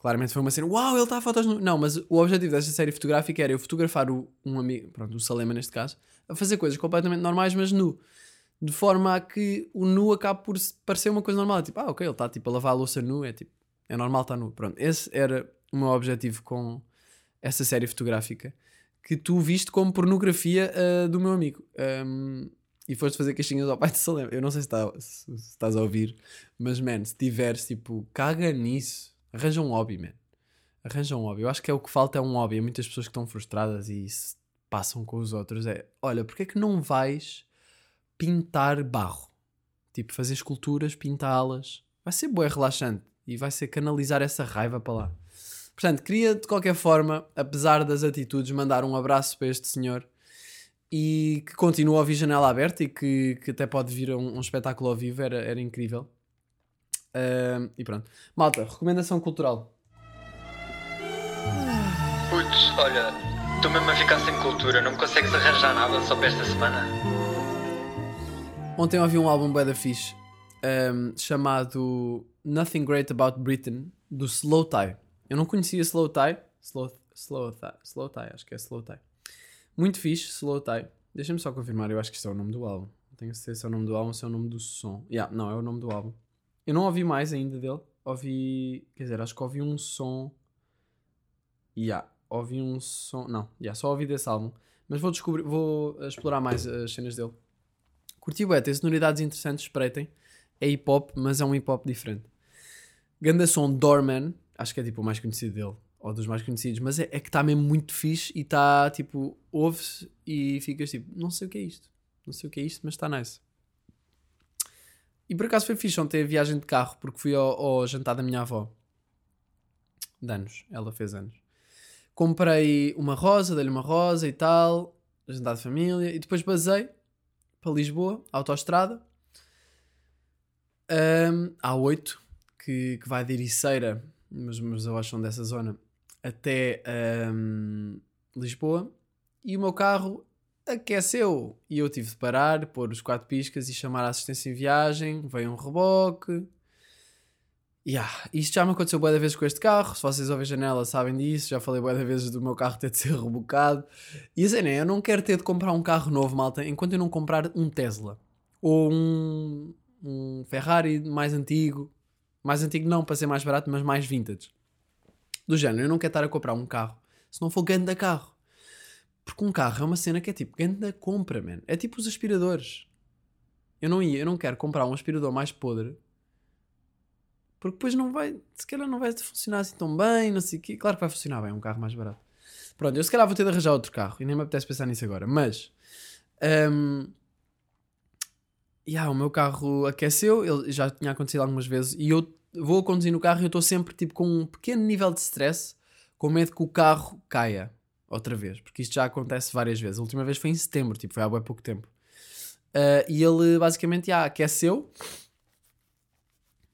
Claramente foi uma cena, uau, ele está a fotos no... Não, mas o objetivo desta série fotográfica era eu fotografar o, um amigo, pronto, o Salema neste caso, a fazer coisas completamente normais, mas nu. De forma a que o nu acabe por parecer uma coisa normal. Tipo, ah, ok, ele está tipo a lavar a louça nu, é tipo, é normal estar nu. Pronto, esse era o meu objetivo com essa série fotográfica que tu viste como pornografia uh, do meu amigo. Um, e foste fazer caixinhas ao pai de Salema. Eu não sei se, está, se, se estás a ouvir, mas, man, se tiveres, tipo, caga nisso Arranja um hobby, man. Arranja um hobby. Eu acho que é o que falta é um hobby. Há muitas pessoas que estão frustradas e se passam com os outros. É, olha, porque é que não vais pintar barro? Tipo, fazer esculturas, pintá-las. Vai ser bué relaxante. E vai ser canalizar essa raiva para lá. Portanto, queria de qualquer forma, apesar das atitudes, mandar um abraço para este senhor e que continua a ouvir janela aberta e que, que até pode vir um, um espetáculo ao vivo, era, era incrível. Uh, e pronto. Malta, recomendação cultural. olha, estou mesmo a ficar sem cultura, não me consegues arranjar nada só para esta semana? Ontem ouvi um álbum bué da fixe um, chamado Nothing Great About Britain do Slow Tie. Eu não conhecia Slow Tie. Slow, slow, tie, slow Tie, acho que é Slow Tie. Muito fixe, Slow Tie. Deixa-me só confirmar, eu acho que isto é o nome do álbum. Não tenho certeza se é o nome do álbum ou se é o nome do som. Yeah, não, é o nome do álbum. Eu não ouvi mais ainda dele. Ouvi. Quer dizer, acho que ouvi um som. Yeah, ouvi um som. Não, yeah, só ouvi desse álbum. Mas vou descobrir, vou explorar mais as cenas dele. Curti o tem sonoridades interessantes, espreitem. É hip hop, mas é um hip hop diferente. Ganda som Dorman, acho que é tipo o mais conhecido dele, ou dos mais conhecidos, mas é, é que está mesmo muito fixe e está tipo, ouve-se e ficas tipo, não sei o que é isto, não sei o que é isto, mas está nice. E por acaso foi fixe ontem a viagem de carro, porque fui ao, ao jantar da minha avó. De anos, ela fez anos. Comprei uma rosa, dei-lhe uma rosa e tal, jantar de família, e depois basei para Lisboa, autoestrada, um, A8, que, que vai de Ericeira, mas meus avós são dessa zona, até um, Lisboa, e o meu carro aqueceu. E eu tive de parar, pôr os quatro piscas e chamar a assistência em viagem. Veio um reboque. Yeah, isto já me aconteceu boa vezes com este carro. Se vocês ouvem janela, sabem disso. Já falei boa vezes do meu carro ter de ser rebocado. E assim, né? Eu não quero ter de comprar um carro novo, malta, enquanto eu não comprar um Tesla ou um, um Ferrari mais antigo. Mais antigo não, para ser mais barato, mas mais vintage. Do género, eu não quero estar a comprar um carro se não for grande carro. Porque um carro é uma cena que é tipo grande compra, man. É tipo os aspiradores. Eu não ia, eu não quero comprar um aspirador mais podre. Porque depois não vai, se calhar não vai funcionar assim tão bem, não sei o quê. Claro que vai funcionar bem, é um carro mais barato. Pronto, eu se calhar vou ter de arranjar outro carro e nem me apetece pensar nisso agora. Mas, um, yeah, o meu carro aqueceu, ele já tinha acontecido algumas vezes e eu vou conduzir no carro e eu estou sempre tipo com um pequeno nível de stress, com medo que o carro caia outra vez, porque isto já acontece várias vezes. A última vez foi em setembro, tipo, foi há bem pouco tempo. Uh, e ele basicamente já aqueceu.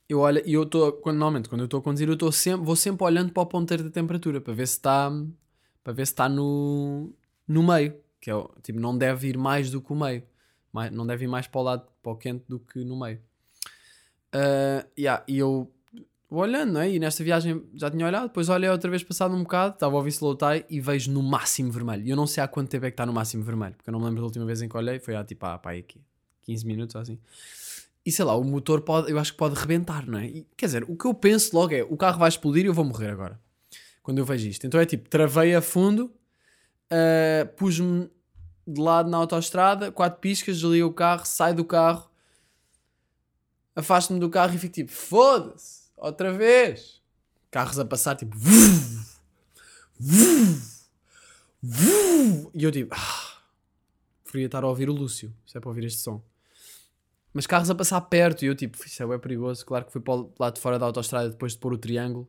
Eu olho, e eu estou, normalmente, quando eu estou a conduzir, eu estou sempre, vou sempre olhando para o ponteiro da temperatura para ver se está para ver se está no, no meio, que é tipo, não deve ir mais do que o meio, mais, não deve ir mais para o lado, para o quente do que no meio. Uh, yeah, e eu olhando, não é? E nesta viagem já tinha olhado, depois olhei outra vez passado um bocado, estava a ouvir slow tie e vejo no máximo vermelho. E eu não sei há quanto tempo é que está no máximo vermelho, porque eu não me lembro da última vez em que olhei, foi há tipo, ah, pá, aqui, 15 minutos ou assim. E sei lá, o motor pode, eu acho que pode rebentar, não é? E, quer dizer, o que eu penso logo é, o carro vai explodir e eu vou morrer agora. Quando eu vejo isto. Então é tipo, travei a fundo, uh, pus-me de lado na autoestrada, quatro piscas, desliguei o carro, saio do carro, afasto-me do carro e fico tipo, foda-se outra vez. Carros a passar, tipo. E eu tipo. Ah, preferia estar a ouvir o Lúcio, se é para ouvir este som. Mas carros a passar perto e eu tipo, isso é perigoso. Claro que fui para o lado de fora da autostrada depois de pôr o triângulo.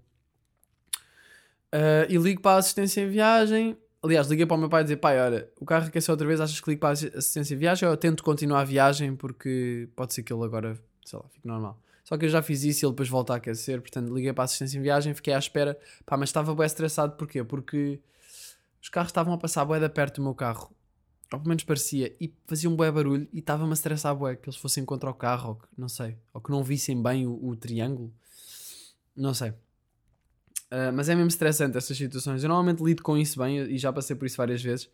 Uh, e ligo para a assistência em viagem. Aliás, liguei para o meu pai a dizer: pai, olha, o carro aqueceu outra vez, achas que ligo para a assistência em viagem ou eu tento continuar a viagem porque pode ser que ele agora, sei lá, fique normal. Só que eu já fiz isso e ele depois volta a aquecer. Portanto, liguei para a assistência em viagem, fiquei à espera. Pá, mas estava bem estressado. Porquê? Porque os carros estavam a passar bué da perto do meu carro. Ou pelo menos parecia. E faziam bué barulho. E estava-me a estressar bué. Que eles fossem contra o carro. Ou que, não sei. Ou que não vissem bem o, o triângulo. Não sei. Uh, mas é mesmo estressante estas situações. Eu normalmente lido com isso bem. E já passei por isso várias vezes.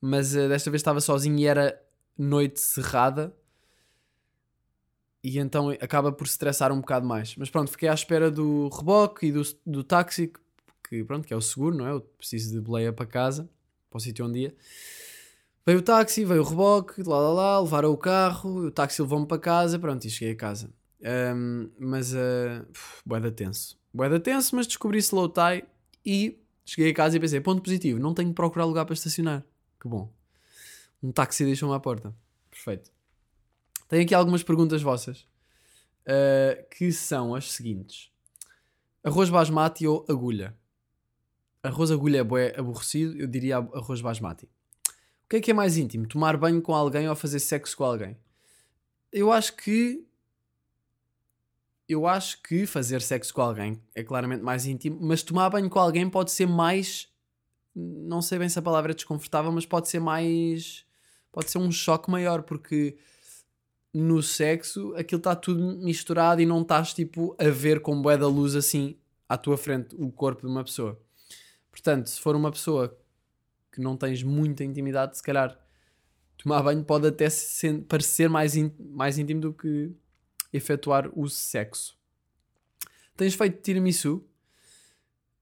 Mas uh, desta vez estava sozinho e era noite cerrada e então acaba por se estressar um bocado mais. Mas pronto, fiquei à espera do reboque e do, do táxi, que pronto, que é o seguro, não é? Eu preciso de boleia para casa, para o sítio onde ia. Veio o táxi, veio o reboque, lá lá lá, levaram o carro, o táxi levou-me para casa, pronto, e cheguei a casa. Um, mas, uh, boeda tenso. Boeda tenso, mas descobri slow tie e cheguei a casa e pensei, ponto positivo, não tenho que procurar lugar para estacionar. Que bom. Um táxi deixou-me à porta. Perfeito. Tenho aqui algumas perguntas vossas, uh, que são as seguintes. Arroz basmati ou agulha? Arroz agulha é aborrecido, eu diria arroz basmati. O que é que é mais íntimo? Tomar banho com alguém ou fazer sexo com alguém? Eu acho que eu acho que fazer sexo com alguém é claramente mais íntimo, mas tomar banho com alguém pode ser mais não sei bem se a palavra é desconfortável, mas pode ser mais. Pode ser um choque maior, porque no sexo aquilo está tudo misturado e não estás tipo a ver com bué da luz assim à tua frente o corpo de uma pessoa. Portanto, se for uma pessoa que não tens muita intimidade, se calhar tomar banho pode até ser, parecer mais, in, mais íntimo do que efetuar o sexo. Tens feito tiramisu?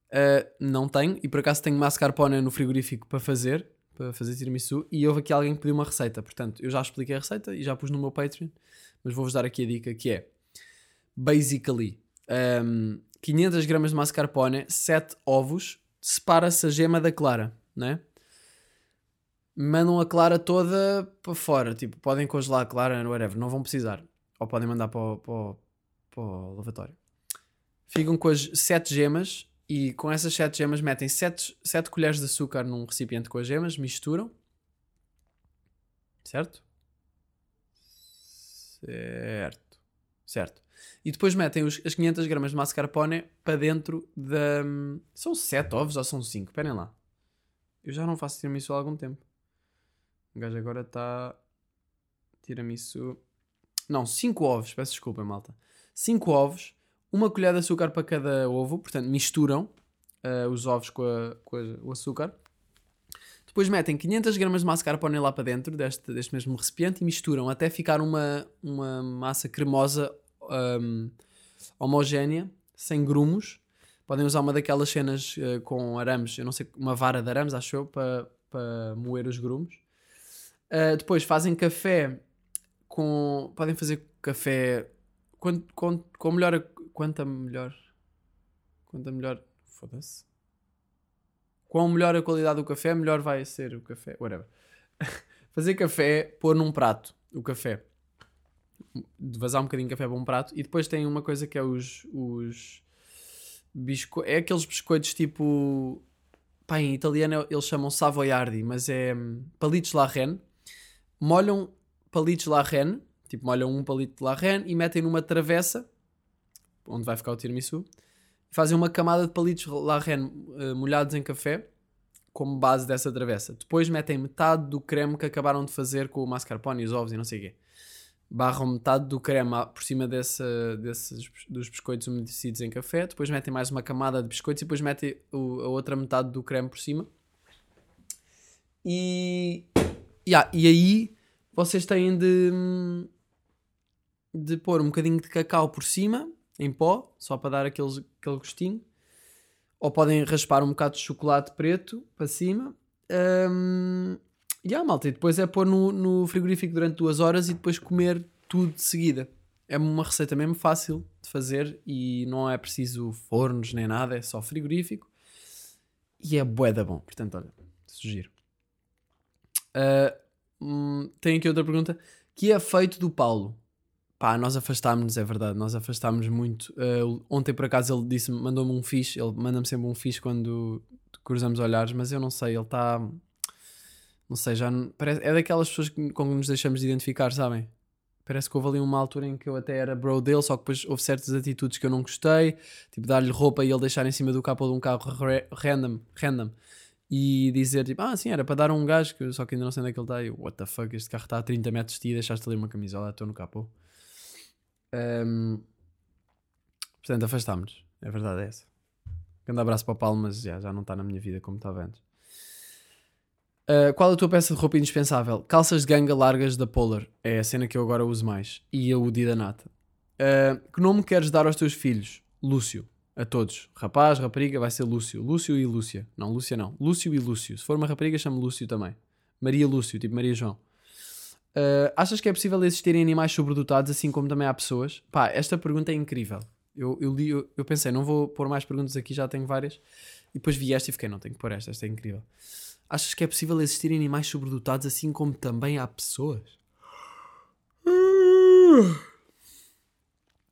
Uh, não tenho, e por acaso tenho mascarpone no frigorífico para fazer, para fazer tiramisu, e houve aqui alguém que pediu uma receita. Portanto, eu já expliquei a receita e já pus no meu Patreon, mas vou-vos dar aqui a dica que é basically um, 500 gramas de mascarpone, 7 ovos, separa-se a gema da clara, né? Mandam a clara toda para fora, tipo, podem congelar a clara, whatever, não vão precisar. Ou podem mandar para o, para o, para o lavatório. Ficam com as 7 gemas e com essas 7 gemas metem 7, 7 colheres de açúcar num recipiente com as gemas, misturam. Certo? Certo. Certo. E depois metem os, as 500 gramas de mascarpone para dentro da. São 7 ovos ou são 5? Esperem lá. Eu já não faço tiramisu há algum tempo. O gajo agora está. Tiramisu. Não, 5 ovos. Peço desculpa, malta. 5 ovos. Uma colher de açúcar para cada ovo. Portanto, misturam uh, os ovos com, a, com a, o açúcar. Depois metem 500 gramas de mascarpone lá para dentro deste, deste mesmo recipiente e misturam até ficar uma, uma massa cremosa um, homogénea, sem grumos. Podem usar uma daquelas cenas uh, com arames, eu não sei, uma vara de arames, acho eu, para, para moer os grumos. Uh, depois fazem café com. Podem fazer café. Quanto, quanto, com melhor. Quanta melhor. Quanta melhor. Foda-se. Quão melhor a qualidade do café, melhor vai ser o café. Whatever. fazer café, pôr num prato o café vazar um bocadinho de café para um prato. E depois tem uma coisa que é os. os bisco... É aqueles biscoitos tipo. Pá, em italiano eles chamam savoiardi, mas é hum, palitos la reine. Molham palitos la reine, tipo molham um palito de la reine e metem numa travessa, onde vai ficar o tiramisu. Fazem uma camada de palitos la reine uh, molhados em café, como base dessa travessa. Depois metem metade do creme que acabaram de fazer com o mascarpone e os ovos e não sei o quê barram metade do creme por cima dessa, desses, dos biscoitos umedecidos em café, depois metem mais uma camada de biscoitos e depois metem o, a outra metade do creme por cima. E, yeah, e aí vocês têm de, de pôr um bocadinho de cacau por cima, em pó, só para dar aqueles, aquele gostinho. Ou podem raspar um bocado de chocolate preto para cima. Um, e yeah, malta, e depois é pôr no, no frigorífico durante duas horas e depois comer tudo de seguida. É uma receita mesmo fácil de fazer e não é preciso fornos nem nada, é só frigorífico. E é bué da bom. Portanto, olha, sugiro. Uh, hum, tem aqui outra pergunta. Que é feito do Paulo? Pá, nós afastámos-nos, é verdade. Nós afastámos muito. Uh, ontem, por acaso, ele disse mandou-me um fixe. Ele manda-me sempre um fixe quando cruzamos olhares, mas eu não sei. Ele está não sei, já parece, é daquelas pessoas com que nos deixamos de identificar, sabem? Parece que houve ali uma altura em que eu até era bro dele, só que depois houve certas atitudes que eu não gostei, tipo dar-lhe roupa e ele deixar em cima do capô de um carro random, random e dizer tipo, ah, sim, era para dar um gajo, que, só que ainda não sei onde é que ele está. E eu, what the fuck, este carro está a 30 metros de ti e deixaste ali uma camisola, estou no capô. Um, portanto, afastámos. É verdade, é essa. Grande abraço para o Paulo, mas já, já não está na minha vida como estava antes. Uh, qual a tua peça de roupa indispensável? Calças de ganga largas da Polar. É a cena que eu agora uso mais. E a Udi da Nata. Uh, que nome queres dar aos teus filhos? Lúcio. A todos. Rapaz, rapariga, vai ser Lúcio. Lúcio e Lúcia. Não, Lúcia não. Lúcio e Lúcio. Se for uma rapariga, chamo Lúcio também. Maria Lúcio, tipo Maria João. Uh, achas que é possível existirem animais sobredotados assim como também há pessoas? Pá, esta pergunta é incrível. Eu, eu, li, eu, eu pensei, não vou pôr mais perguntas aqui, já tenho várias. E depois vi esta e fiquei, não, tenho que pôr esta, esta é incrível. Achas que é possível existir animais sobredotados assim como também há pessoas?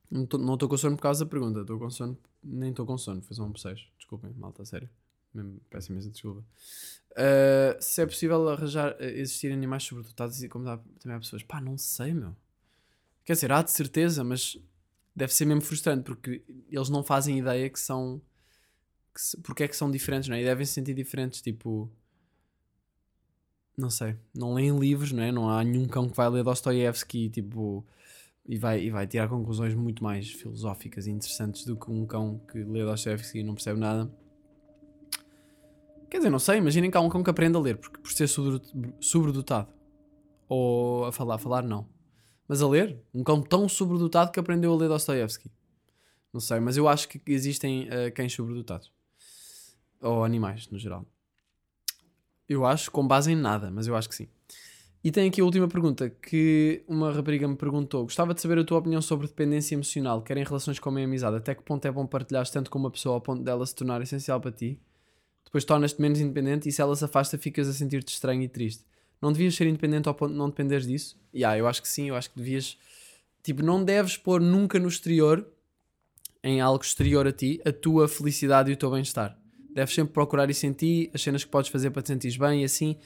Não estou com sono por causa da pergunta. Estou com sono. Nem estou com sono. Foi um bocejo. Desculpem, malta, sério. Mesmo, peço imensa desculpa. Uh, se é possível arranjar, eh, existir animais sobredotados assim como também há pessoas. Pá, não sei, meu. Quer dizer, há de certeza, mas deve ser mesmo frustrante porque eles não fazem ideia que são que se- porque é que são diferentes, não é? E devem se sentir diferentes, tipo. Não sei, não leem livros, não é? Não há nenhum cão que vai ler Dostoiévski, tipo. E vai, e vai tirar conclusões muito mais filosóficas e interessantes do que um cão que lê Dostoiévski e não percebe nada. Quer dizer, não sei, imaginem que há um cão que aprende a ler, porque por ser sobre- sobredotado. Ou a falar, falar não. Mas a ler, um cão tão sobredotado que aprendeu a ler Dostoiévski. Não sei, mas eu acho que existem eh, cães sobredotados. Ou animais, no geral. Eu acho, com base em nada, mas eu acho que sim. E tem aqui a última pergunta que uma rapariga me perguntou. Gostava de saber a tua opinião sobre dependência emocional, quer em relações como em amizade. Até que ponto é bom partilhar tanto com uma pessoa ao ponto dela se tornar essencial para ti? Depois tornas-te menos independente e se ela se afasta ficas a sentir-te estranho e triste. Não devias ser independente ao ponto de não dependeres disso? E yeah, eu acho que sim, eu acho que devias. Tipo, não deves pôr nunca no exterior, em algo exterior a ti, a tua felicidade e o teu bem-estar. Deves sempre procurar isso em ti, as cenas que podes fazer para te sentires bem e assim.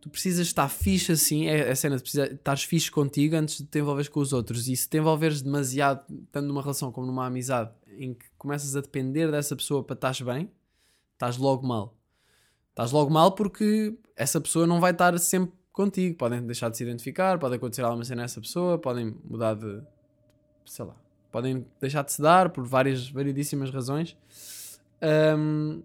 Tu precisas estar fixe assim, é a cena de precisar, fixe contigo antes de te envolveres com os outros. E se te envolveres demasiado, tanto numa relação como numa amizade, em que começas a depender dessa pessoa para estás bem, estás logo mal. Estás logo mal porque essa pessoa não vai estar sempre contigo. Podem deixar de se identificar, pode acontecer alguma cena a essa pessoa, podem mudar de. sei lá. Podem deixar de se dar por várias, variedíssimas razões. Ahm,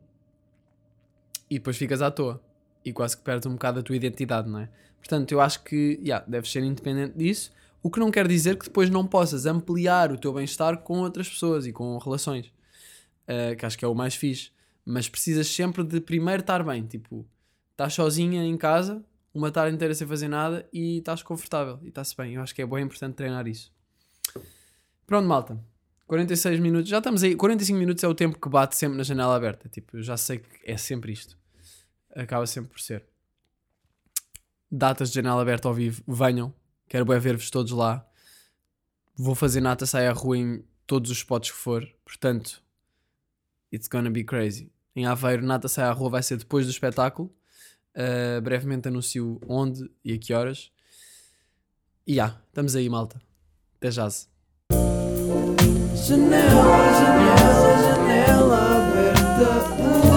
e depois ficas à toa. E quase que perdes um bocado a tua identidade, não é? Portanto, eu acho que yeah, deves ser independente disso. O que não quer dizer que depois não possas ampliar o teu bem-estar com outras pessoas e com relações. Ah, que acho que é o mais fixe. Mas precisas sempre de primeiro estar bem. Tipo, estás sozinha em casa, uma tarde inteira sem fazer nada e estás confortável e está-se bem. Eu acho que é bem importante treinar isso. Pronto, malta. 46 minutos, já estamos aí. 45 minutos é o tempo que bate sempre na janela aberta. Tipo, eu já sei que é sempre isto. Acaba sempre por ser. Datas de janela aberta ao vivo, venham. Quero bem ver-vos todos lá. Vou fazer nata sai à rua em todos os spots que for. Portanto, it's gonna be crazy. Em Aveiro, nata sai à rua vai ser depois do espetáculo. Uh, brevemente anuncio onde e a que horas. E já, estamos aí, malta. Até já. Janela, janela, janela aberta.